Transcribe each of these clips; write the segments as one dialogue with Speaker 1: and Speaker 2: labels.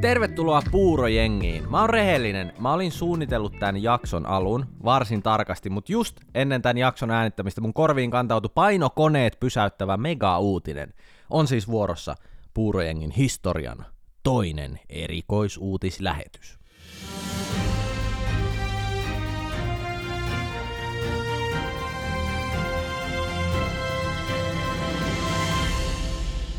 Speaker 1: Tervetuloa Puurojengiin. Mä oon rehellinen. Mä olin suunnitellut tämän jakson alun varsin tarkasti, mutta just ennen tämän jakson äänittämistä mun korviin kantautui painokoneet pysäyttävä mega-uutinen. On siis vuorossa Puurojengin historian toinen erikoisuutislähetys.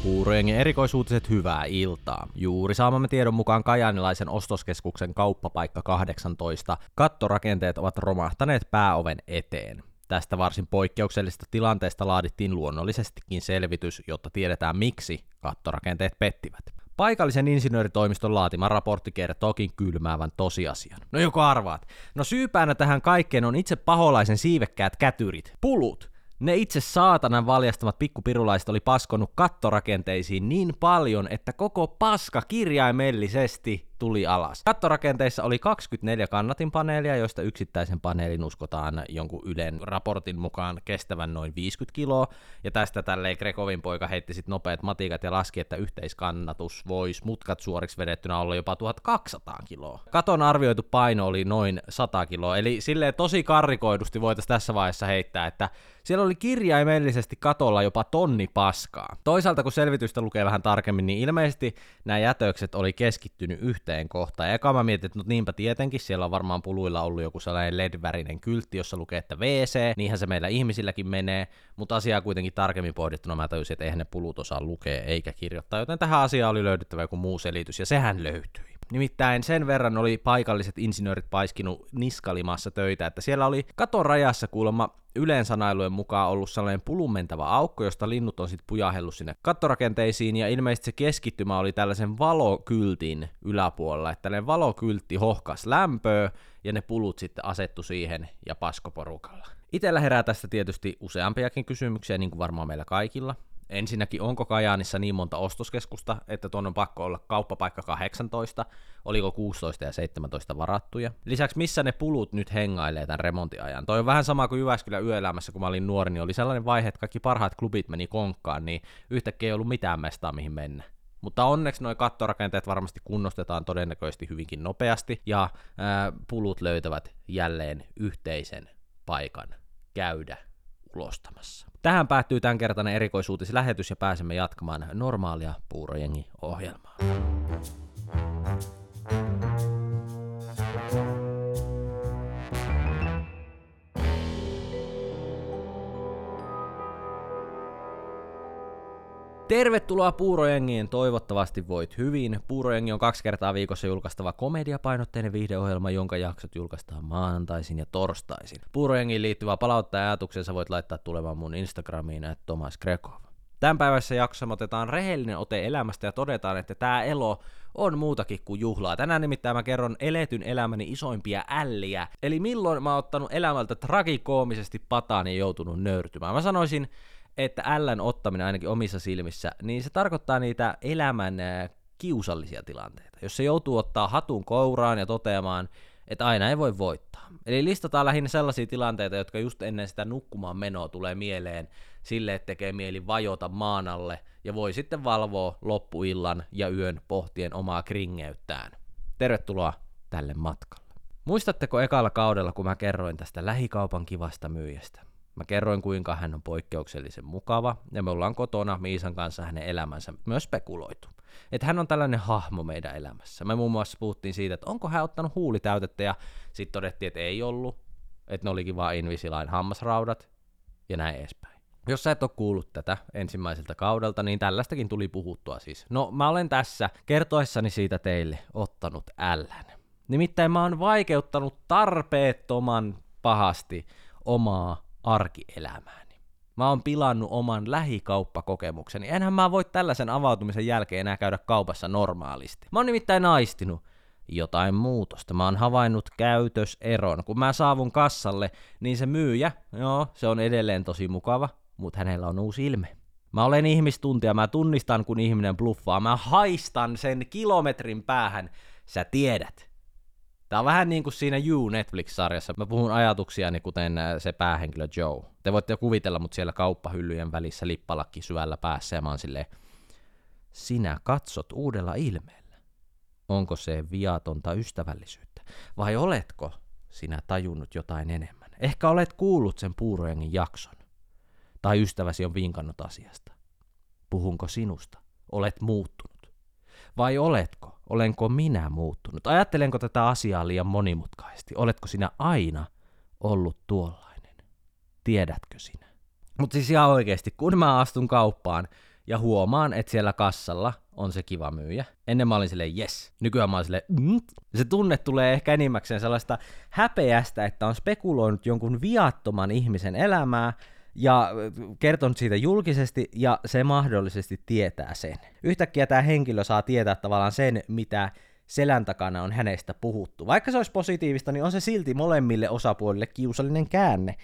Speaker 1: Puurojengen erikoisuutiset hyvää iltaa. Juuri saamamme tiedon mukaan Kajaanilaisen ostoskeskuksen kauppapaikka 18 kattorakenteet ovat romahtaneet pääoven eteen. Tästä varsin poikkeuksellisesta tilanteesta laadittiin luonnollisestikin selvitys, jotta tiedetään miksi kattorakenteet pettivät. Paikallisen insinööritoimiston laatima raportti kertookin kylmäävän tosiasian. No joko arvaat? No syypäänä tähän kaikkeen on itse paholaisen siivekkäät kätyrit, pulut, ne itse saatanan valjastamat pikkupirulaiset oli paskonut kattorakenteisiin niin paljon, että koko paska kirjaimellisesti tuli alas. Kattorakenteissa oli 24 kannatinpaneelia, joista yksittäisen paneelin uskotaan jonkun Ylen raportin mukaan kestävän noin 50 kiloa, ja tästä tälleen Grekovin poika heitti sitten nopeat matikat ja laski, että yhteiskannatus voisi mutkat suoriksi vedettynä olla jopa 1200 kiloa. Katon arvioitu paino oli noin 100 kiloa, eli silleen tosi karrikoidusti voitaisiin tässä vaiheessa heittää, että siellä oli kirjaimellisesti katolla jopa tonni paskaa. Toisaalta kun selvitystä lukee vähän tarkemmin, niin ilmeisesti nämä jätökset oli keskittynyt yhteen kohtaan. Ja eka mä mietin, että no niinpä tietenkin, siellä on varmaan puluilla ollut joku sellainen LED-värinen kyltti, jossa lukee, että WC, niinhän se meillä ihmisilläkin menee, mutta asiaa kuitenkin tarkemmin pohdittuna mä tajusin, että eihän ne pulut osaa lukea eikä kirjoittaa, joten tähän asiaan oli löydettävä joku muu selitys, ja sehän löytyi. Nimittäin sen verran oli paikalliset insinöörit paiskinut niskalimassa töitä, että siellä oli katon rajassa kuulemma yleensanailujen mukaan ollut sellainen pulumentava aukko, josta linnut on sitten pujahellut sinne kattorakenteisiin, ja ilmeisesti se keskittymä oli tällaisen valokyltin yläpuolella, että tällainen valokyltti hohkas lämpöä, ja ne pulut sitten asettu siihen ja paskoporukalla. Itellä herää tästä tietysti useampiakin kysymyksiä, niin kuin varmaan meillä kaikilla. Ensinnäkin, onko Kajaanissa niin monta ostoskeskusta, että tuon on pakko olla kauppapaikka 18, oliko 16 ja 17 varattuja. Lisäksi, missä ne pulut nyt hengailee tämän remontiajan? Toi on vähän sama kuin Jyväskylän yöelämässä, kun mä olin nuori, niin oli sellainen vaihe, että kaikki parhaat klubit meni konkkaan, niin yhtäkkiä ei ollut mitään mestaa mihin mennä. Mutta onneksi nuo kattorakenteet varmasti kunnostetaan todennäköisesti hyvinkin nopeasti, ja ää, pulut löytävät jälleen yhteisen paikan käydä ulostamassa. Tähän päättyy tämänkertainen erikoisuutislähetys ja pääsemme jatkamaan normaalia puurojengi-ohjelmaa. Tervetuloa Puurojengiin, toivottavasti voit hyvin. Puurojengi on kaksi kertaa viikossa julkaistava komediapainotteinen viihdeohjelma, jonka jaksot julkaistaan maanantaisin ja torstaisin. Puurojengiin liittyvää palautta ja ajatuksensa voit laittaa tulemaan mun Instagramiin, että Tomas Grekov. Tämän päivässä jaksossa otetaan rehellinen ote elämästä ja todetaan, että tämä elo on muutakin kuin juhlaa. Tänään nimittäin mä kerron eletyn elämäni isoimpia älliä, eli milloin mä oon ottanut elämältä tragikoomisesti pataan ja joutunut nöyrtymään. Mä sanoisin, että Ln ottaminen ainakin omissa silmissä, niin se tarkoittaa niitä elämän kiusallisia tilanteita. Jos se joutuu ottaa hatun kouraan ja toteamaan, että aina ei voi voittaa. Eli listataan lähinnä sellaisia tilanteita, jotka just ennen sitä nukkumaan menoa tulee mieleen sille, että tekee mieli vajota maan alle ja voi sitten valvoa loppuillan ja yön pohtien omaa kringeyttään. Tervetuloa tälle matkalle. Muistatteko ekalla kaudella, kun mä kerroin tästä lähikaupan kivasta myyjästä? Mä kerroin, kuinka hän on poikkeuksellisen mukava, ja me ollaan kotona Miisan kanssa hänen elämänsä myös spekuloitu. Että hän on tällainen hahmo meidän elämässä. Me muun muassa puhuttiin siitä, että onko hän ottanut huulitäytettä, ja sitten todettiin, että ei ollut, että ne olikin vain Invisalign hammasraudat, ja näin edespäin. Jos sä et ole kuullut tätä ensimmäiseltä kaudelta, niin tällaistakin tuli puhuttua siis. No, mä olen tässä kertoessani siitä teille ottanut ällän. Nimittäin mä oon vaikeuttanut tarpeettoman pahasti omaa arkielämääni. Mä oon pilannut oman lähikauppakokemukseni. Enhän mä voi tällaisen avautumisen jälkeen enää käydä kaupassa normaalisti. Mä oon nimittäin aistinut jotain muutosta. Mä oon havainnut käytöseron. Kun mä saavun kassalle, niin se myyjä, joo, se on edelleen tosi mukava, mutta hänellä on uusi ilme. Mä olen ihmistuntija, mä tunnistan kun ihminen bluffaa, mä haistan sen kilometrin päähän. Sä tiedät, Tämä on vähän niin kuin siinä You Netflix-sarjassa. Mä puhun ajatuksiani, kuten äh, se päähenkilö Joe. Te voitte jo kuvitella mut siellä kauppahyllyjen välissä lippalakki syvällä päässä ja mä oon silleen, sinä katsot uudella ilmeellä. Onko se viatonta ystävällisyyttä? Vai oletko sinä tajunnut jotain enemmän? Ehkä olet kuullut sen puurojengin jakson. Tai ystäväsi on vinkannut asiasta. Puhunko sinusta? Olet muuttunut. Vai oletko? Olenko minä muuttunut? Ajattelenko tätä asiaa liian monimutkaisesti? Oletko sinä aina ollut tuollainen? Tiedätkö sinä? Mutta siis ihan oikeasti, kun mä astun kauppaan ja huomaan, että siellä kassalla on se kiva myyjä. Ennen mä olin silleen yes, nykyään mä olin silleen mm. Se tunne tulee ehkä enimmäkseen sellaista häpeästä, että on spekuloinut jonkun viattoman ihmisen elämää, ja kertonut siitä julkisesti, ja se mahdollisesti tietää sen. Yhtäkkiä tämä henkilö saa tietää tavallaan sen, mitä selän takana on hänestä puhuttu. Vaikka se olisi positiivista, niin on se silti molemmille osapuolille kiusallinen käänne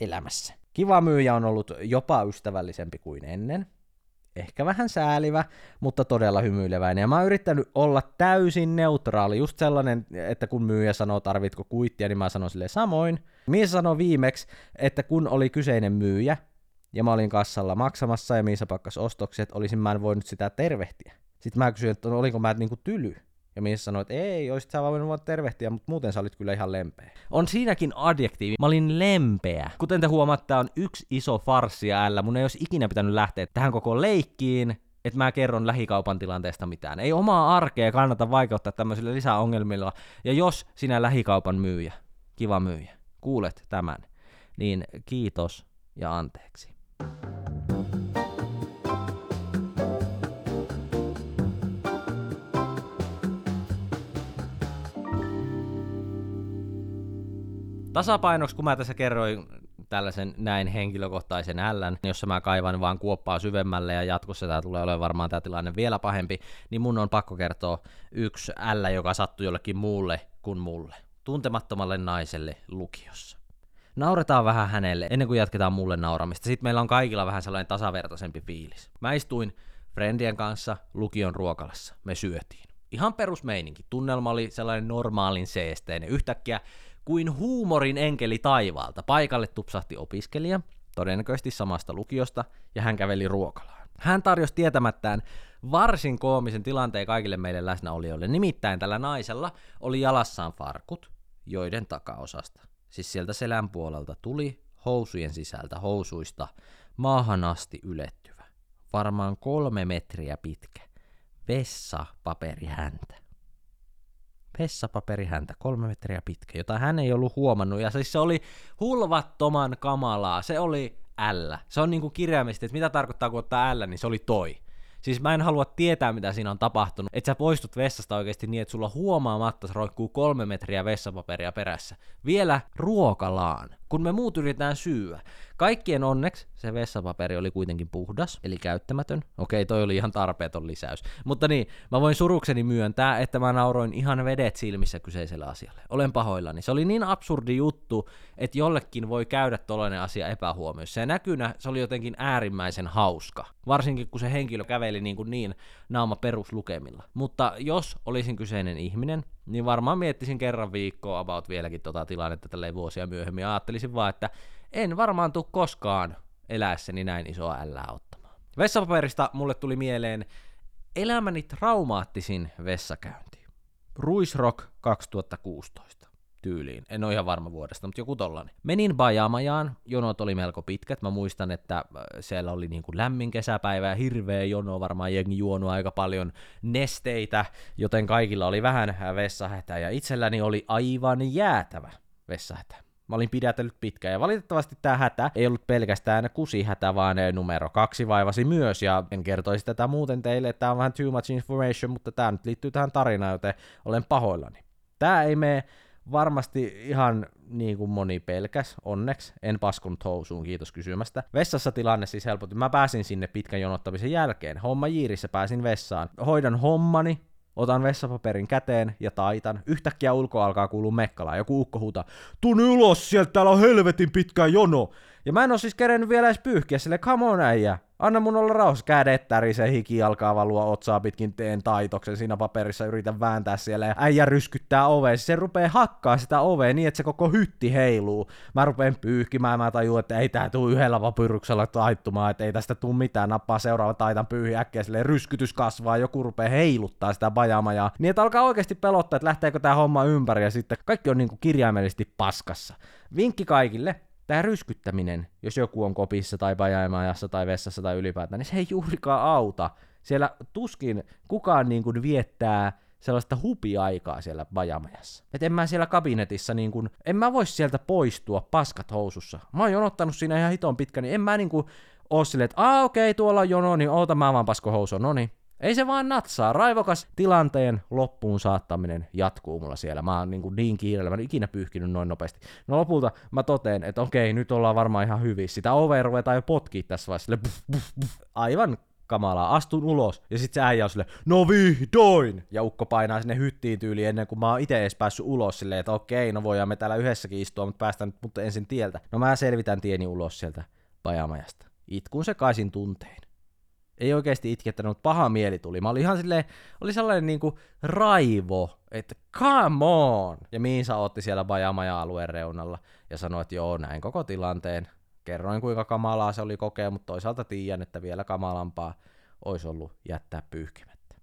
Speaker 1: elämässä. Kiva myyjä on ollut jopa ystävällisempi kuin ennen. Ehkä vähän säälivä, mutta todella hymyileväinen. Ja mä oon yrittänyt olla täysin neutraali, just sellainen, että kun myyjä sanoo tarvitko kuittia, niin mä sanon sille samoin. Miisa sanoi viimeksi, että kun oli kyseinen myyjä, ja mä olin kassalla maksamassa ja Miisa pakkas ostokset, olisin mä en voinut sitä tervehtiä. Sitten mä kysyin, että olinko mä niinku tyly. Ja mies sanoi, että ei, olisit sä voinut tervehtiä, mutta muuten sä olit kyllä ihan lempeä. On siinäkin adjektiivi. Mä olin lempeä. Kuten te huomaatte, on yksi iso farssi äällä. Mun ei olisi ikinä pitänyt lähteä tähän koko leikkiin, että mä kerron lähikaupan tilanteesta mitään. Ei omaa arkea kannata vaikeuttaa tämmöisillä lisäongelmilla. Ja jos sinä lähikaupan myyjä, kiva myyjä, kuulet tämän, niin kiitos ja anteeksi. Tasapainoksi, kun mä tässä kerroin tällaisen näin henkilökohtaisen ällän, jossa mä kaivan vaan kuoppaa syvemmälle ja jatkossa tämä tulee olemaan varmaan tämä tilanne vielä pahempi, niin mun on pakko kertoa yksi ällä, joka sattui jollekin muulle kuin mulle. Tuntemattomalle naiselle lukiossa. Nauretaan vähän hänelle ennen kuin jatketaan mulle nauramista. Sitten meillä on kaikilla vähän sellainen tasavertaisempi fiilis. Mä istuin friendien kanssa lukion ruokalassa. Me syötiin. Ihan perusmeininki. Tunnelma oli sellainen normaalin seesteinen. Yhtäkkiä kuin huumorin enkeli taivaalta. Paikalle tupsahti opiskelija, todennäköisesti samasta lukiosta, ja hän käveli ruokalaan. Hän tarjosi tietämättään varsin koomisen tilanteen kaikille meille läsnäolijoille. Nimittäin tällä naisella oli jalassaan farkut, joiden takaosasta, siis sieltä selän puolelta, tuli housujen sisältä housuista maahan asti ylettyvä, varmaan kolme metriä pitkä, vessapaperihäntä vessapaperi häntä, kolme metriä pitkä, jota hän ei ollut huomannut. Ja siis se oli hulvattoman kamalaa, se oli L. Se on niinku kirjaimisesti, että mitä tarkoittaa kun ottaa L, niin se oli toi. Siis mä en halua tietää, mitä siinä on tapahtunut. Että sä poistut vessasta oikeasti niin, että sulla huomaamatta se roikkuu kolme metriä vessapaperia perässä. Vielä ruokalaan, kun me muut yritetään syyä. Kaikkien onneksi se vessapaperi oli kuitenkin puhdas, eli käyttämätön. Okei, toi oli ihan tarpeeton lisäys. Mutta niin, mä voin surukseni myöntää, että mä nauroin ihan vedet silmissä kyseiselle asialle. Olen pahoillani. Se oli niin absurdi juttu, että jollekin voi käydä tollainen asia epähuomioissa. Ja näkynä se oli jotenkin äärimmäisen hauska. Varsinkin kun se henkilö käveli niin, kuin niin naama peruslukemilla. Mutta jos olisin kyseinen ihminen, niin varmaan miettisin kerran viikkoa about vieläkin tota tilannetta tälleen vuosia myöhemmin. Ajattelisin vaan, että en varmaan tule koskaan eläessäni näin isoa ällää ottamaan. Vessapaperista mulle tuli mieleen elämäni traumaattisin vessakäynti. Ruisrock 2016 tyyliin. En ole ihan varma vuodesta, mutta joku tollanen. Menin Bajamajaan, jonot oli melko pitkät. Mä muistan, että äh, siellä oli niin kuin lämmin kesäpäivä ja hirveä jono, varmaan jengi juonut aika paljon nesteitä, joten kaikilla oli vähän vessahätä ja itselläni oli aivan jäätävä vessahätä. Mä olin pidätellyt pitkään, ja valitettavasti tämä hätä ei ollut pelkästään kusihätä, vaan numero kaksi vaivasi myös, ja en kertoisi tätä muuten teille, että tämä on vähän too much information, mutta tämä nyt liittyy tähän tarinaan, joten olen pahoillani. Tämä ei mene varmasti ihan niin kuin moni pelkäs, onneksi. En paskunut housuun, kiitos kysymästä. Vessassa tilanne siis helpotti. Mä pääsin sinne pitkän jonottamisen jälkeen. Homma jiirissä pääsin vessaan. Hoidan hommani, otan vessapaperin käteen ja taitan. Yhtäkkiä ulko alkaa kuulua mekkalaa. Joku ukko huutaa, tun ulos sieltä, täällä on helvetin pitkä jono. Ja mä en oo siis kerennyt vielä edes pyyhkiä sille, come on äijä. Anna mun olla rauhassa kädet tärisee, hiki alkaa valua otsaa pitkin, teen taitoksen siinä paperissa, yritän vääntää siellä ja äijä ryskyttää oveen. Siis se rupeaa hakkaa sitä ovea niin, että se koko hytti heiluu. Mä rupeen pyyhkimään, mä tajuun, että ei tää tuu yhdellä vapyryksellä taittumaan, että ei tästä tuu mitään, nappaa seuraava taitan pyyhi äkkiä, silleen ryskytys kasvaa, joku rupeaa heiluttaa sitä bajamajaa. Niin että alkaa oikeasti pelottaa, että lähteekö tää homma ympäri ja sitten kaikki on niinku kirjaimellisesti paskassa. Vinkki kaikille, tämä ryskyttäminen, jos joku on kopissa tai pajaimajassa tai vessassa tai ylipäätään, niin se ei juurikaan auta. Siellä tuskin kukaan niin kuin viettää sellaista hupiaikaa siellä bajamajassa. Et en mä siellä kabinetissa niin kuin, en mä vois sieltä poistua paskat housussa. Mä oon jonottanut siinä ihan hiton pitkä, niin en mä niin kuin oo silleen, että okei, okay, tuolla on jono, niin oota mä vaan pasko housu, no niin. Ei se vaan natsaa. Raivokas tilanteen loppuun saattaminen jatkuu mulla siellä. Mä oon niin, kuin niin kiireellä, mä en ikinä pyyhkinyt noin nopeasti. No lopulta mä toteen, että okei, nyt ollaan varmaan ihan hyvin. Sitä ovea ruvetaan jo potkii tässä vaiheessa. Buff, buff, buff. Aivan kamalaa. Astun ulos. Ja sit se äijä on silleen, no vihdoin! Ja ukko painaa sinne hyttiin tyyliin ennen kuin mä oon itse edes päässyt ulos silleen, että okei, no voidaan me täällä yhdessäkin istua, mutta päästään nyt mutta ensin tieltä. No mä selvitän tieni ulos sieltä pajamajasta. Itkun sekaisin tuntein ei oikeasti itkettänyt, mutta paha mieli tuli. Mä olin ihan silleen, oli sellainen niinku raivo, että come on! Ja Miisa otti siellä Bajamaja-alueen reunalla ja sanoi, että joo, näin koko tilanteen. Kerroin, kuinka kamalaa se oli kokea, mutta toisaalta tiedän, että vielä kamalampaa olisi ollut jättää pyyhkimättä.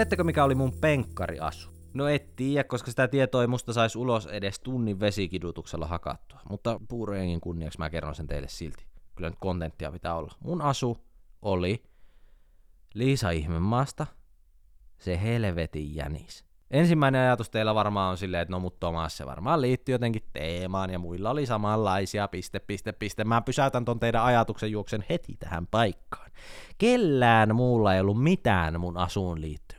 Speaker 1: Tiedättekö mikä oli mun penkkariasu? No et tiedä, koska sitä tietoa ei musta saisi ulos edes tunnin vesikidutuksella hakattua. Mutta puurojenkin kunniaksi mä kerron sen teille silti. Kyllä nyt kontenttia pitää olla. Mun asu oli Liisa Ihmemaasta, se helvetin jänis. Ensimmäinen ajatus teillä varmaan on silleen, että no mut Tomas se varmaan liittyy jotenkin teemaan ja muilla oli samanlaisia, piste, piste, piste. Mä pysäytän ton teidän ajatuksen juoksen heti tähän paikkaan. Kellään muulla ei ollut mitään mun asuun liittyen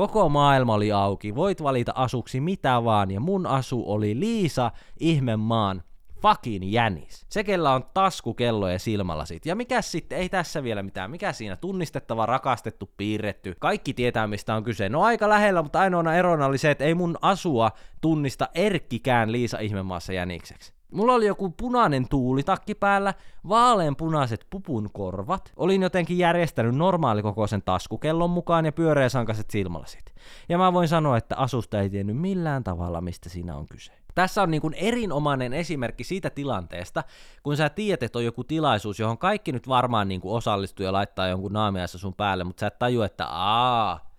Speaker 1: Koko maailma oli auki, voit valita asuksi mitä vaan, ja mun asu oli Liisa Ihmemaan fucking jänis. Se, kellä on taskukello ja silmälasit. Ja mikä sitten, ei tässä vielä mitään, mikä siinä tunnistettava, rakastettu, piirretty. Kaikki tietää, mistä on kyse. No aika lähellä, mutta ainoana erona oli se, että ei mun asua tunnista Erkkikään Liisa Ihmemaassa jänikseksi. Mulla oli joku punainen tuulitakki päällä, vaaleanpunaiset pupun korvat, olin jotenkin järjestänyt normaalikokoisen taskukellon mukaan ja pyöreäsankaset silmälasit. Ja mä voin sanoa, että asusta ei tiennyt millään tavalla, mistä siinä on kyse. Tässä on niin kuin erinomainen esimerkki siitä tilanteesta, kun sä tiedät, että on joku tilaisuus, johon kaikki nyt varmaan niin kuin osallistuu ja laittaa jonkun naamiassa sun päälle, mutta sä et tajua, että aa,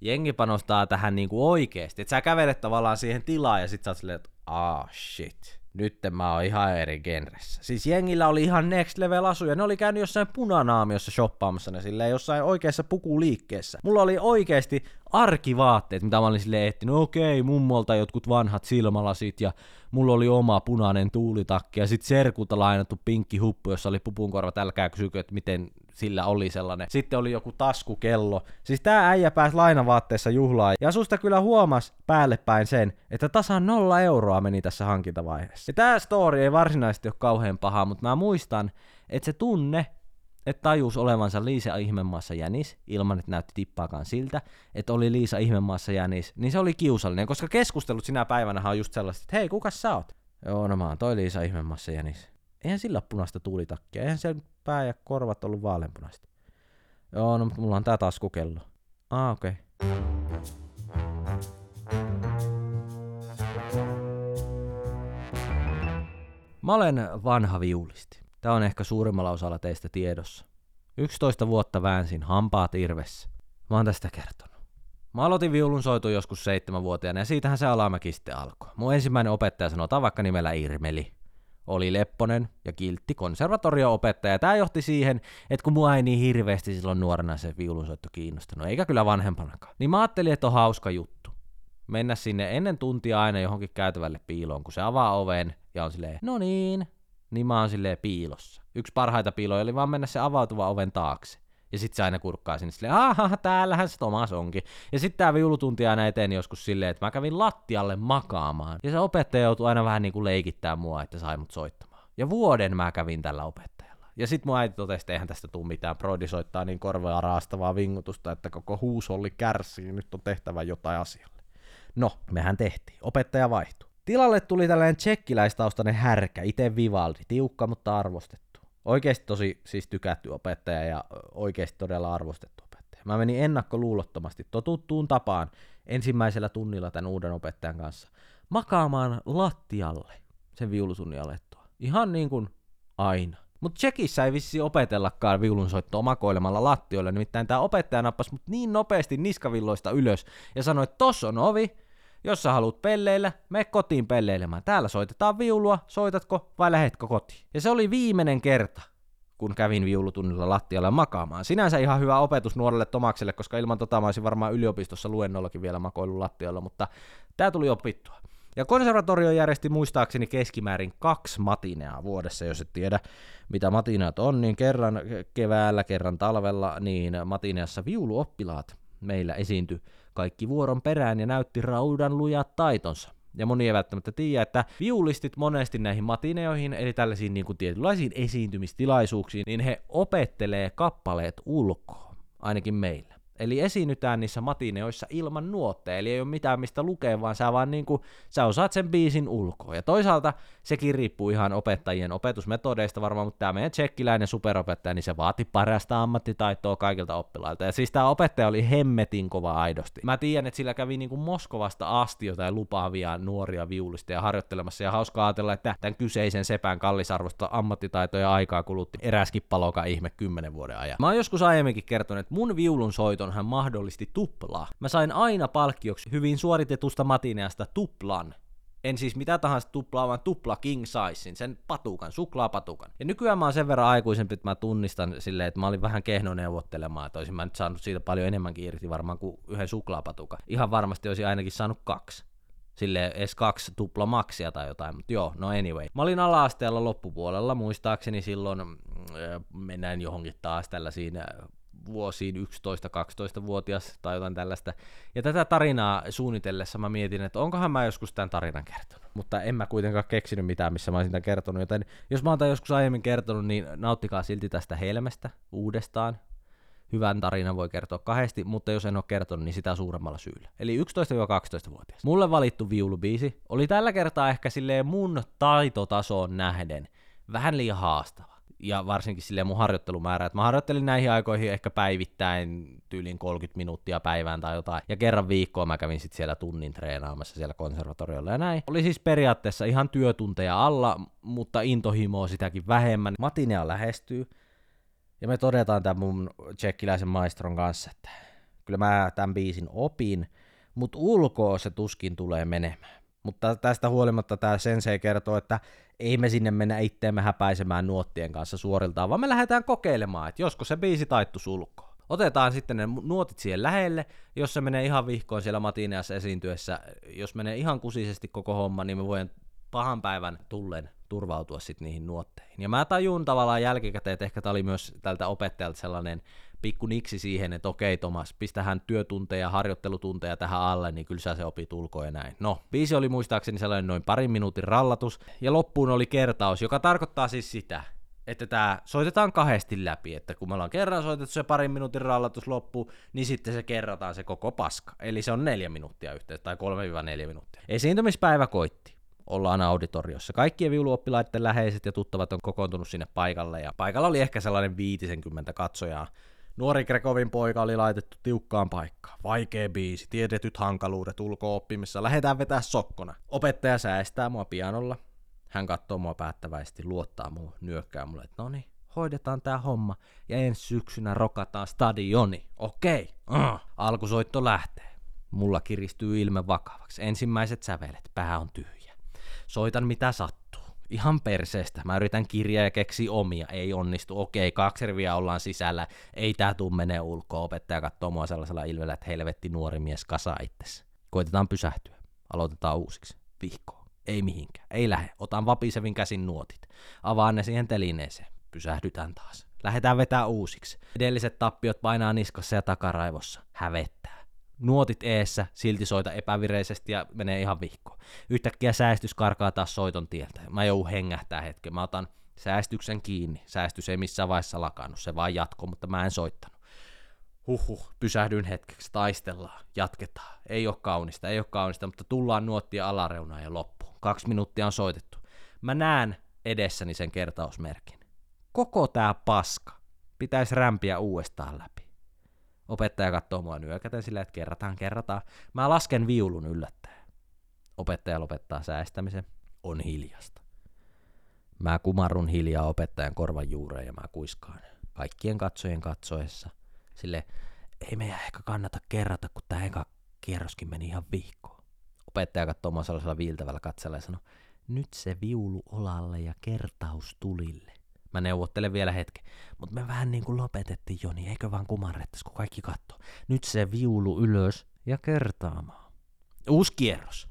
Speaker 1: jengi panostaa tähän niin kuin oikeasti. Sä kävelet tavallaan siihen tilaan ja sit sä oot silleen, että aa, shit nyt mä oon ihan eri genressä. Siis jengillä oli ihan next level asuja. Ne oli käynyt jossain punanaamiossa shoppaamassa ne silleen jossain oikeassa pukuliikkeessä. Mulla oli oikeasti arkivaatteet, mitä mä olin silleen etsinyt. No okei, mummolta jotkut vanhat silmälasit ja mulla oli oma punainen tuulitakki ja sit serkulta lainattu pinkki huppu, jossa oli pupunkorvat. Älkää kysykö, että miten sillä oli sellainen. Sitten oli joku taskukello. Siis tää äijä pääsi lainavaatteessa juhlaan. Ja susta kyllä huomas päälle päin sen, että tasan nolla euroa meni tässä hankintavaiheessa. Ja tää story ei varsinaisesti ole kauhean paha, mutta mä muistan, että se tunne, että tajus olevansa Liisa Ihmemaassa jänis, ilman että näytti tippaakaan siltä, että oli Liisa Ihmemaassa jänis, niin se oli kiusallinen, koska keskustelut sinä päivänä on just sellaiset, että hei, kuka sä oot? Joo, no mä oon toi Liisa Ihmemaassa jänis. Eihän sillä punaista tuulitakkia, eihän se pää ja korvat ollut vaaleanpunaista. Joo, no mutta mulla on tää taskukello. Ah, okei. Okay. Mä olen vanha viulisti. Tää on ehkä suurimmalla osalla teistä tiedossa. 11 vuotta väänsin hampaat irvessä. Mä oon tästä kertonut. Mä aloitin viulun soitu joskus seitsemänvuotiaana ja siitähän se alamäki sitten alkoi. Mun ensimmäinen opettaja sanotaan vaikka nimellä Irmeli oli lepponen ja kiltti konservatorioopettaja. Tämä johti siihen, että kun mua ei niin hirveästi silloin nuorena se viulunsoitto kiinnostanut, eikä kyllä vanhempanakaan, niin mä ajattelin, että on hauska juttu. Mennä sinne ennen tuntia aina johonkin käytävälle piiloon, kun se avaa oven ja on silleen, no niin, niin mä oon silleen piilossa. Yksi parhaita piiloja oli vaan mennä se avautuva oven taakse. Ja sit se aina kurkkaa sinne silleen, aha, täällähän se Tomas onkin. Ja sitten tää viulutunti aina eteen joskus silleen, että mä kävin lattialle makaamaan. Ja se opettaja joutui aina vähän niinku leikittää mua, että sai mut soittamaan. Ja vuoden mä kävin tällä opettajalla. Ja sit mun äiti totesi, että eihän tästä tule mitään, Brody soittaa niin korvaa raastavaa vingutusta, että koko huusolli kärsii, nyt on tehtävä jotain asialle. No, mehän tehtiin, opettaja vaihtui. Tilalle tuli tällainen tsekkiläistaustainen härkä, itse Vivaldi, tiukka mutta arvostettu. Oikeasti tosi siis tykätty opettaja ja oikeasti todella arvostettu opettaja. Mä menin ennakkoluulottomasti totuttuun tapaan ensimmäisellä tunnilla tämän uuden opettajan kanssa makaamaan lattialle sen viulutunnin alettua. Ihan niin kuin aina. Mutta Tsekissä ei vissi opetellakaan viulunsoittoa makoilemalla lattioille, nimittäin tämä opettaja nappasi mut niin nopeasti niskavilloista ylös ja sanoi, että tossa on ovi, jos sä haluat pelleillä, me kotiin pelleilemään. Täällä soitetaan viulua, soitatko vai lähetkö kotiin? Ja se oli viimeinen kerta, kun kävin viulutunnilla lattialla makaamaan. Sinänsä ihan hyvä opetus nuorelle Tomakselle, koska ilman tota mä olisin varmaan yliopistossa luennollakin vielä makoillut lattialla, mutta tää tuli opittua. Ja konservatorio järjesti muistaakseni keskimäärin kaksi matineaa vuodessa, jos et tiedä mitä matineat on, niin kerran keväällä, kerran talvella, niin matineassa viuluoppilaat meillä esiintyi kaikki vuoron perään ja näytti raudan lujat taitonsa. Ja moni ei välttämättä tiedä, että viulistit monesti näihin matineoihin, eli tällaisiin niin kuin tietynlaisiin esiintymistilaisuuksiin, niin he opettelee kappaleet ulkoa, ainakin meillä. Eli esiinnytään niissä matineoissa ilman nuotteja, eli ei ole mitään mistä lukea, vaan sä vaan niinku, sä osaat sen biisin ulkoa. Ja toisaalta sekin riippuu ihan opettajien opetusmetodeista varmaan, mutta tämä meidän tsekkiläinen superopettaja, niin se vaati parasta ammattitaitoa kaikilta oppilailta. Ja siis tämä opettaja oli hemmetin kova aidosti. Mä tiedän, että sillä kävi niinku Moskovasta asti jotain lupaavia nuoria viulisteja harjoittelemassa, ja hauska ajatella, että tämän kyseisen sepän kallisarvosta ammattitaitoja aikaa kulutti eräskin paloka ihme kymmenen vuoden ajan. Mä oon joskus aiemminkin kertonut, että mun viulun voiton hän mahdollisti tuplaa. Mä sain aina palkkioksi hyvin suoritetusta matineasta tuplan. En siis mitä tahansa tuplaa, vaan tupla king sizein, sen patukan, suklaapatukan. Ja nykyään mä oon sen verran aikuisempi, että mä tunnistan silleen, että mä olin vähän kehno neuvottelemaan, että olisin mä nyt saanut siitä paljon enemmänkin irti varmaan kuin yhden suklaapatukan. Ihan varmasti olisin ainakin saanut kaksi sille edes kaksi tuplamaksia tai jotain, mutta joo, no anyway. Mä olin ala-asteella loppupuolella, muistaakseni silloin äh, mennään johonkin taas tällaisiin vuosiin 11-12-vuotias tai jotain tällaista. Ja tätä tarinaa suunnitellessa mä mietin, että onkohan mä joskus tämän tarinan kertonut. Mutta en mä kuitenkaan keksinyt mitään, missä mä olisin tämän kertonut. Joten jos mä oon tämän joskus aiemmin kertonut, niin nauttikaa silti tästä helmestä uudestaan. Hyvän tarinan voi kertoa kahdesti, mutta jos en ole kertonut, niin sitä suuremmalla syyllä. Eli 11-12-vuotias. Mulle valittu viulubiisi oli tällä kertaa ehkä silleen mun taitotasoon nähden vähän liian haastava ja varsinkin sille mun harjoittelumäärä, että mä harjoittelin näihin aikoihin ehkä päivittäin tyylin 30 minuuttia päivään tai jotain, ja kerran viikkoa mä kävin sitten siellä tunnin treenaamassa siellä konservatoriolla ja näin. Oli siis periaatteessa ihan työtunteja alla, mutta intohimoa sitäkin vähemmän. Matinea lähestyy, ja me todetaan tämän mun tsekkiläisen maistron kanssa, että kyllä mä tämän biisin opin, mutta ulkoa se tuskin tulee menemään. Mutta tästä huolimatta tämä sensei kertoo, että ei me sinne mennä itteemme häpäisemään nuottien kanssa suoriltaan, vaan me lähdetään kokeilemaan, että josko se biisi taittu sulkoon. Otetaan sitten ne nuotit siihen lähelle, jos se menee ihan vihkoon siellä Matineassa esiintyessä, jos menee ihan kusisesti koko homma, niin me voidaan pahan päivän tullen turvautua sitten niihin nuotteihin. Ja mä tajun tavallaan jälkikäteen, että ehkä tämä oli myös tältä opettajalta sellainen pikku niksi siihen, että okei Tomas, pistähän työtunteja, harjoittelutunteja tähän alle, niin kyllä sä se opit ulkoa ja näin. No, biisi oli muistaakseni sellainen noin parin minuutin rallatus, ja loppuun oli kertaus, joka tarkoittaa siis sitä, että tämä soitetaan kahdesti läpi, että kun me ollaan kerran soitettu se parin minuutin rallatus loppu, niin sitten se kerrataan se koko paska. Eli se on neljä minuuttia yhteensä, tai 3-4 minuuttia. Esiintymispäivä koitti. Ollaan auditoriossa. Kaikkien viuluoppilaiden läheiset ja tuttavat on kokoontunut sinne paikalle, ja paikalla oli ehkä sellainen 50 katsojaa Nuori Grekovin poika oli laitettu tiukkaan paikkaan. Vaikea biisi, tiedetyt hankaluudet ulko-oppimissa, lähdetään vetää sokkona. Opettaja säästää mua pianolla. Hän katsoo mua päättäväisesti, luottaa mua, nyökkää mulle, että no niin, hoidetaan tää homma ja ensi syksynä rokataan stadioni. Okei, okay. uh. alkusoitto lähtee. Mulla kiristyy ilme vakavaksi. Ensimmäiset sävelet, pää on tyhjä. Soitan mitä sattuu ihan perseestä. Mä yritän kirjaa ja keksi omia, ei onnistu. Okei, kaksi riviä ollaan sisällä, ei tää tuu menee ulkoa. Opettaja katsoo mua sellaisella ilvellä, että helvetti nuori mies kasa itsessä. Koitetaan pysähtyä. Aloitetaan uusiksi. Vihko. Ei mihinkään. Ei lähde. Otan vapisevin käsin nuotit. Avaan ne siihen telineeseen. Pysähdytään taas. Lähdetään vetää uusiksi. Edelliset tappiot painaa niskassa ja takaraivossa. Hävettää nuotit eessä, silti soita epävireisesti ja menee ihan vihkoon. Yhtäkkiä säästys karkaa taas soiton tieltä. Mä joudun hengähtää hetken. Mä otan Säästyksen kiinni. Säästys ei missään vaiheessa lakannut, se vaan jatko, mutta mä en soittanut. Huhhuh, pysähdyin hetkeksi, taistellaan, jatketaan. Ei ole kaunista, ei ole kaunista, mutta tullaan nuottia alareunaan ja loppuun. Kaksi minuuttia on soitettu. Mä näen edessäni sen kertausmerkin. Koko tää paska pitäisi rämpiä uudestaan läpi. Opettaja katsoo mua nyökäten silleen, että kerrataan, kerrataan. Mä lasken viulun yllättäen. Opettaja lopettaa säästämisen. On hiljasta. Mä kumarrun hiljaa opettajan korvan juureen ja mä kuiskaan kaikkien katsojen katsoessa. Sille ei meidän ehkä kannata kerrata, kun tämä eka kierroskin meni ihan vihkoon. Opettaja katsoo mua sellaisella viiltävällä katsella ja sanoo, nyt se viulu olalle ja kertaus tulille. Mä neuvottelen vielä hetki, mutta me vähän niin kuin lopetettiin jo, niin eikö vaan kumarrettais, kun kaikki katsoo. Nyt se viulu ylös ja kertaamaan. Uusi kierros.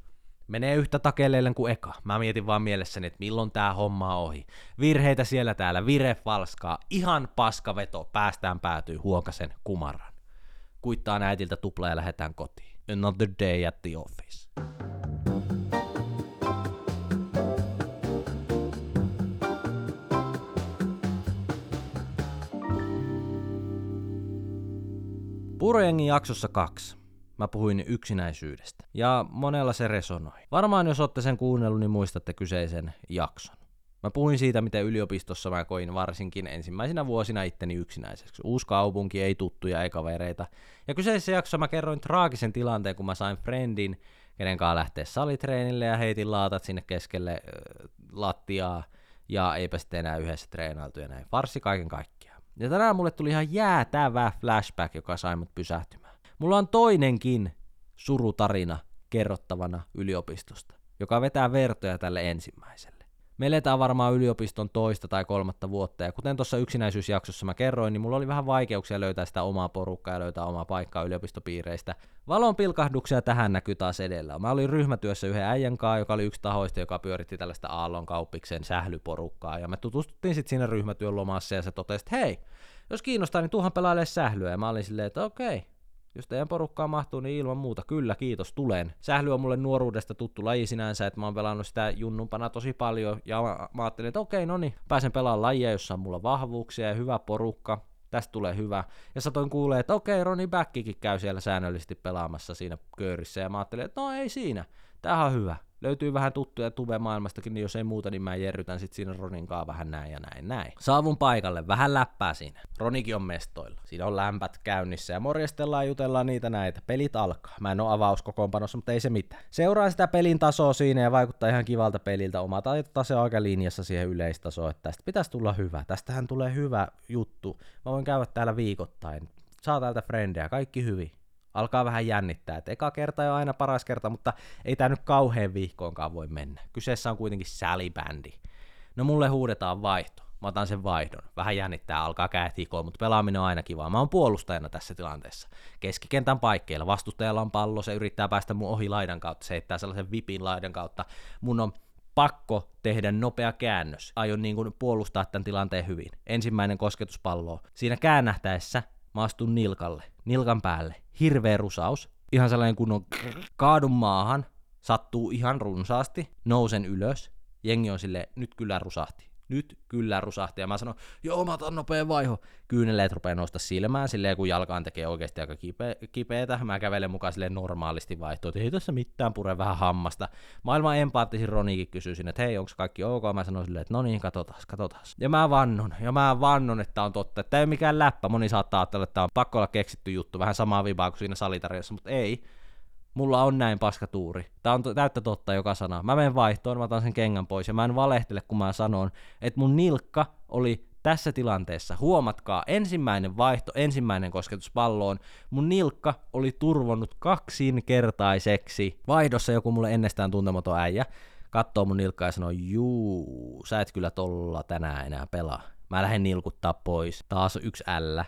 Speaker 1: Menee yhtä takeleille kuin eka. Mä mietin vaan mielessäni, että milloin tää homma on ohi. Virheitä siellä täällä, vire falskaa, ihan paskaveto, päästään päätyy huokasen kumaran. Kuittaa äitiltä tupla ja lähdetään kotiin. Another day at the office. Purojengin jaksossa kaksi mä puhuin yksinäisyydestä. Ja monella se resonoi. Varmaan jos olette sen kuunnellut, niin muistatte kyseisen jakson. Mä puhuin siitä, miten yliopistossa mä koin varsinkin ensimmäisenä vuosina itteni yksinäiseksi. Uusi kaupunki, ei tuttuja, ei kavereita. Ja kyseisessä jaksossa mä kerroin traagisen tilanteen, kun mä sain friendin, kenen kanssa lähteä salitreenille ja heitin laatat sinne keskelle äh, lattiaa. Ja eipä sitten enää yhdessä treenailtu ja näin. Farsi kaiken kaikkiaan. Ja tänään mulle tuli ihan jäätävä flashback, joka sai mut pysähtymään. Mulla on toinenkin surutarina kerrottavana yliopistosta, joka vetää vertoja tälle ensimmäiselle. Me eletään varmaan yliopiston toista tai kolmatta vuotta, ja kuten tuossa yksinäisyysjaksossa mä kerroin, niin mulla oli vähän vaikeuksia löytää sitä omaa porukkaa ja löytää omaa paikkaa yliopistopiireistä. Valon pilkahduksia tähän näkyy taas edellä. Mä olin ryhmätyössä yhden äijän kanssa, joka oli yksi tahoista, joka pyöritti tällaista Aallon kauppiksen sählyporukkaa, ja me tutustuttiin sitten siinä ryhmätyön lomassa, ja se totesi, että hei, jos kiinnostaa, niin tuuhan pelailee sählyä, ja mä olin silleen, että okei, jos teidän porukkaan mahtuu, niin ilman muuta, kyllä, kiitos, tulen. Sähly on mulle nuoruudesta tuttu laji sinänsä, että mä oon pelannut sitä junnumpana tosi paljon, ja mä, mä ajattelin, että okei, no niin, pääsen pelaamaan lajia, jossa on mulla vahvuuksia ja hyvä porukka, tästä tulee hyvä. Ja satoin kuulee, että okei, Roni Backikin käy siellä säännöllisesti pelaamassa siinä köörissä, ja mä ajattelin, että no ei siinä, tämähän on hyvä löytyy vähän tuttuja tube maailmastakin, niin jos ei muuta, niin mä jerrytän sit siinä Ronin kanssa vähän näin ja näin näin. Saavun paikalle, vähän läppää siinä. Ronikin on mestoilla. Siinä on lämpät käynnissä ja morjestellaan ja jutellaan niitä näitä. Pelit alkaa. Mä en oo avauskokoonpanossa, mutta ei se mitään. Seuraa sitä pelin tasoa siinä ja vaikuttaa ihan kivalta peliltä. Oma taitotase on aika linjassa siihen yleistasoon, että tästä pitäisi tulla hyvä. Tästähän tulee hyvä juttu. Mä voin käydä täällä viikoittain. Saa täältä frendejä, kaikki hyvin alkaa vähän jännittää. Et eka kerta on aina paras kerta, mutta ei tämä nyt kauhean vihkoonkaan voi mennä. Kyseessä on kuitenkin sälibändi. No mulle huudetaan vaihto. Mä otan sen vaihdon. Vähän jännittää, alkaa käät hikoon, mutta pelaaminen on aina kivaa. Mä oon puolustajana tässä tilanteessa. Keskikentän paikkeilla. Vastustajalla on pallo, se yrittää päästä mun ohi laidan kautta. Se heittää sellaisen vipin laidan kautta. Mun on pakko tehdä nopea käännös. Aion niin kuin puolustaa tämän tilanteen hyvin. Ensimmäinen kosketuspallo. Siinä käännähtäessä mä astun nilkalle, nilkan päälle, hirveä rusaus, ihan sellainen kunnon kaadun maahan, sattuu ihan runsaasti, nousen ylös, jengi on sille nyt kyllä rusahti nyt kyllä rusahti. Ja mä sanon, joo mä otan nopea vaiho. Kyyneleet rupeaa nousta silmään silleen, kun jalkaan tekee oikeasti aika kipe- kipeätä. Mä kävelen mukaan silleen normaalisti vaihtoon, että ei tässä mitään pure vähän hammasta. Maailman empaattisin Ronikin kysyy sinne, että hei, onko kaikki ok? Mä sanoin silleen, että no niin, katsotaan, katsotaan. Ja mä vannon, ja mä vannon, että on totta. Että ei ole mikään läppä. Moni saattaa ajatella, että on pakko olla keksitty juttu, vähän samaa vibaa kuin siinä salitarjassa, mutta ei mulla on näin paska tuuri. Tää on täyttä totta joka sana. Mä menen vaihtoon, mä otan sen kengän pois ja mä en valehtele, kun mä sanon, että mun nilkka oli tässä tilanteessa. Huomatkaa, ensimmäinen vaihto, ensimmäinen kosketus palloon. Mun nilkka oli turvonnut kaksinkertaiseksi. Vaihdossa joku mulle ennestään tuntematon äijä katsoo mun nilkkaa ja sanoo, juu, sä et kyllä tolla tänään enää pelaa. Mä lähden nilkuttaa pois. Taas yksi L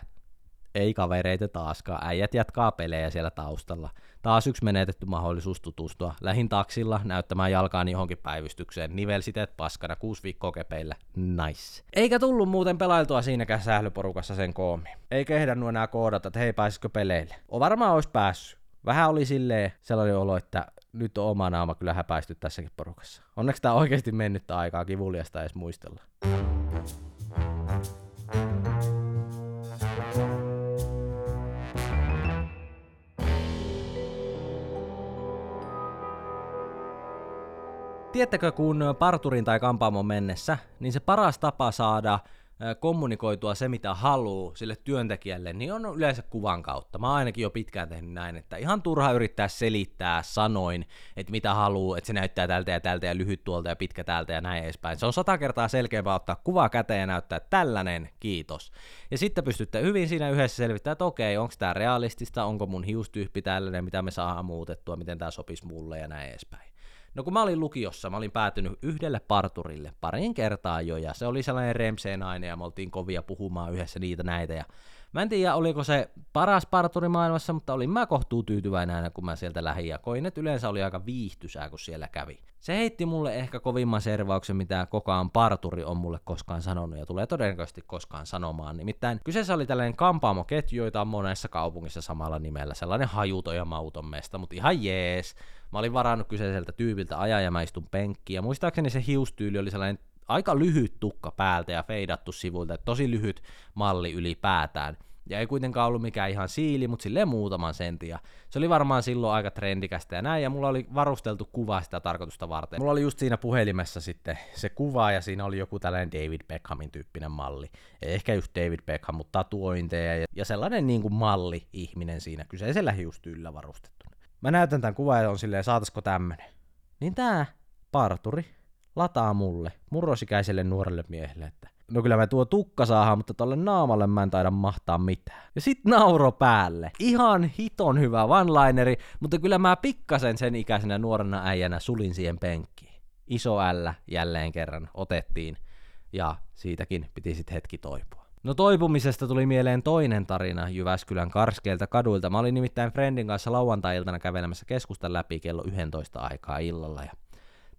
Speaker 1: ei kavereita taaskaan, äijät jatkaa pelejä siellä taustalla. Taas yksi menetetty mahdollisuus tutustua. Lähin taksilla näyttämään jalkaan johonkin päivystykseen. Nivelsiteet paskana, kuusi viikkoa kepeillä. Nice. Eikä tullut muuten pelailtua siinäkään sählyporukassa sen koomi. Ei kehdannut enää koodata, että hei pääsisikö peleille. O varmaan olisi päässyt. Vähän oli silleen sellainen olo, että nyt on oma naama kyllä häpäisty tässäkin porukassa. Onneksi tämä oikeasti mennyt aikaa kivuliasta edes muistella. Tiettäkö, kun parturin tai kampaamon mennessä, niin se paras tapa saada kommunikoitua se, mitä haluaa sille työntekijälle, niin on yleensä kuvan kautta. Mä oon ainakin jo pitkään tehnyt näin, että ihan turha yrittää selittää sanoin, että mitä haluaa, että se näyttää tältä ja tältä ja lyhyt tuolta ja pitkä täältä ja näin edespäin. Se on sata kertaa selkeämpää ottaa kuva käteen ja näyttää tällainen, kiitos. Ja sitten pystytte hyvin siinä yhdessä selvittämään, että okei, onko tämä realistista, onko mun hiustyyppi tällainen, mitä me saadaan muutettua, miten tämä sopisi mulle ja näin edespäin. No kun mä olin lukiossa, mä olin päätynyt yhdelle parturille parin kertaa jo, ja se oli sellainen remseen nainen, ja me oltiin kovia puhumaan yhdessä niitä näitä, ja Mä en tiedä, oliko se paras parturi maailmassa, mutta olin mä kohtuu tyytyväinen aina, kun mä sieltä lähin, ja koin, että yleensä oli aika viihtysää, kun siellä kävi. Se heitti mulle ehkä kovimman servauksen, mitä kokaan parturi on mulle koskaan sanonut, ja tulee todennäköisesti koskaan sanomaan. Nimittäin kyseessä oli tällainen kampaamoketju, joita on monessa kaupungissa samalla nimellä, sellainen hajuto ja mauton mesta, mutta ihan jees. Mä olin varannut kyseiseltä tyypiltä ajan ja mä istun penkkiin, ja muistaakseni se hiustyyli oli sellainen aika lyhyt tukka päältä ja feidattu sivuilta, että tosi lyhyt malli ylipäätään. Ja ei kuitenkaan ollut mikään ihan siili, mutta silleen muutaman sentin. Ja se oli varmaan silloin aika trendikästä ja näin, ja mulla oli varusteltu kuva sitä tarkoitusta varten. Mulla oli just siinä puhelimessa sitten se kuva, ja siinä oli joku tällainen David Beckhamin tyyppinen malli. Ehkä just David Beckham, mutta tatuointeja ja, sellainen niin kuin malli-ihminen siinä kyseisellä hiustyillä varustettu. Mä näytän tämän kuvan ja on silleen, saatasko tämmönen. Niin tää parturi lataa mulle, murrosikäiselle nuorelle miehelle, että no kyllä mä tuo tukka saahan, mutta tolle naamalle mä en taida mahtaa mitään. Ja sit nauro päälle. Ihan hiton hyvä one-lineri, mutta kyllä mä pikkasen sen ikäisenä nuorena äijänä sulin siihen penkkiin. Iso L jälleen kerran otettiin, ja siitäkin piti sitten hetki toipua. No toipumisesta tuli mieleen toinen tarina Jyväskylän karskeilta kaduilta. Mä olin nimittäin Friendin kanssa lauantai-iltana kävelemässä keskustan läpi kello 11 aikaa illalla ja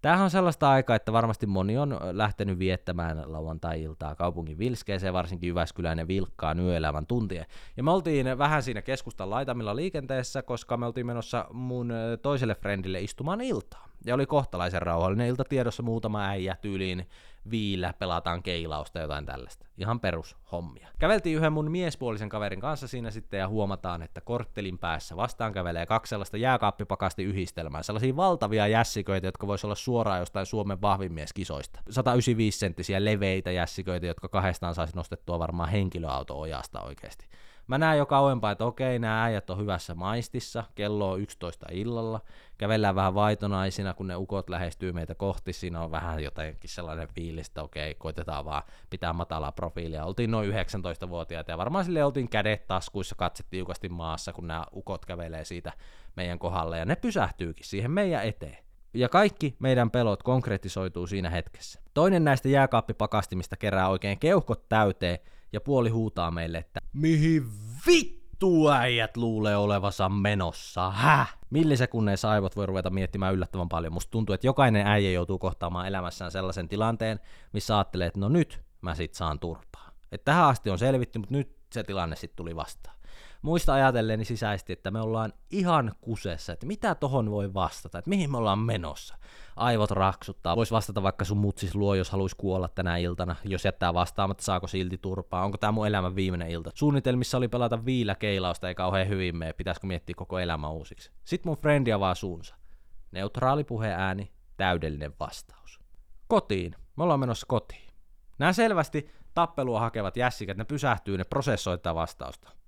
Speaker 1: Tämähän on sellaista aikaa, että varmasti moni on lähtenyt viettämään lauantai-iltaa kaupungin vilskeeseen, varsinkin Jyväskyläinen vilkkaan yöelämän tuntien. Ja me oltiin vähän siinä keskustan laitamilla liikenteessä, koska me oltiin menossa mun toiselle friendille istumaan iltaa. Ja oli kohtalaisen rauhallinen ilta tiedossa muutama äijä tyyliin viillä pelataan keilausta jotain tällaista. Ihan perushommia. Käveltiin yhden mun miespuolisen kaverin kanssa siinä sitten ja huomataan, että korttelin päässä vastaan kävelee kaksi sellaista jääkaappipakasti yhdistelmää. Sellaisia valtavia jässiköitä, jotka voisi olla suoraan jostain Suomen vahvimieskisoista. 195 senttisiä leveitä jässiköitä, jotka kahdestaan saisi nostettua varmaan henkilöauto ojasta oikeasti. Mä näen jo kauempaa, että okei, nämä äijät on hyvässä maistissa, kello on 11 illalla, kävellään vähän vaitonaisina, kun ne ukot lähestyy meitä kohti, siinä on vähän jotenkin sellainen fiilis, että okei, koitetaan vaan pitää matalaa profiilia. Oltiin noin 19-vuotiaita ja varmaan sille oltiin kädet taskuissa, katse tiukasti maassa, kun nämä ukot kävelee siitä meidän kohdalle ja ne pysähtyykin siihen meidän eteen. Ja kaikki meidän pelot konkretisoituu siinä hetkessä. Toinen näistä jääkaappipakastimista kerää oikein keuhkot täyteen ja puoli huutaa meille, että mihin vittu äijät luulee olevansa menossa, häh? Millisekunneissa aivot voi ruveta miettimään yllättävän paljon. Musta tuntuu, että jokainen äijä joutuu kohtaamaan elämässään sellaisen tilanteen, missä ajattelee, että no nyt mä sit saan turpaa. Että tähän asti on selvitty, mutta nyt se tilanne sitten tuli vastaan muista ajatelleeni sisäisesti, että me ollaan ihan kusessa, että mitä tohon voi vastata, että mihin me ollaan menossa. Aivot raksuttaa. Voisi vastata vaikka sun mutsis luo, jos haluaisi kuolla tänä iltana. Jos jättää vastaamatta, saako silti turpaa. Onko tämä mun elämän viimeinen ilta? Suunnitelmissa oli pelata viillä keilausta, ei kauhean hyvin mene. Pitäisikö miettiä koko elämä uusiksi? Sitten mun frendi avaa suunsa. Neutraali puheääni, täydellinen vastaus. Kotiin. Me ollaan menossa kotiin. Nämä selvästi tappelua hakevat jässiket, ne pysähtyy, ne prosessoittaa vastausta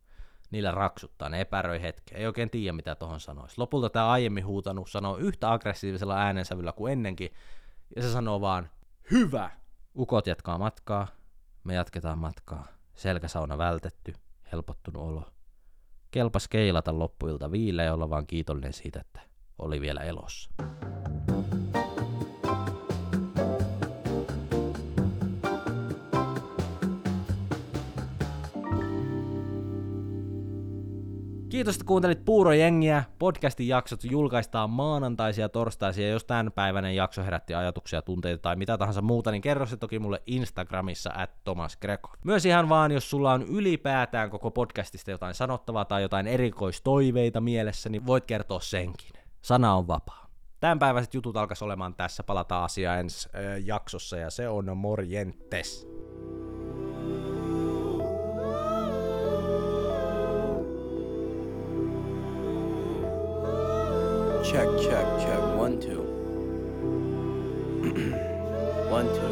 Speaker 1: niillä raksuttaa, ne epäröi hetken, ei oikein tiedä mitä tuohon sanoisi. Lopulta tämä aiemmin huutanut sanoo yhtä aggressiivisella äänensävyllä kuin ennenkin, ja se sanoo vaan, hyvä! Ukot jatkaa matkaa, me jatketaan matkaa, selkäsauna vältetty, helpottunut olo. Kelpas keilata loppuilta viille ja olla vaan kiitollinen siitä, että oli vielä elossa. Kiitos, että kuuntelit Puurojengiä. Podcastin jaksot julkaistaan maanantaisia ja torstaisia. Jos tämän päiväinen jakso herätti ajatuksia, tunteita tai mitä tahansa muuta, niin kerro se toki mulle Instagramissa at Thomas Greco. Myös ihan vaan, jos sulla on ylipäätään koko podcastista jotain sanottavaa tai jotain erikoistoiveita mielessä, niin voit kertoa senkin. Sana on vapaa. Tämänpäiväiset jutut alkaisi olemaan tässä. Palataan asiaan ensi äh, jaksossa ja se on morjentes.
Speaker 2: Check, check, check. One, two. One, two.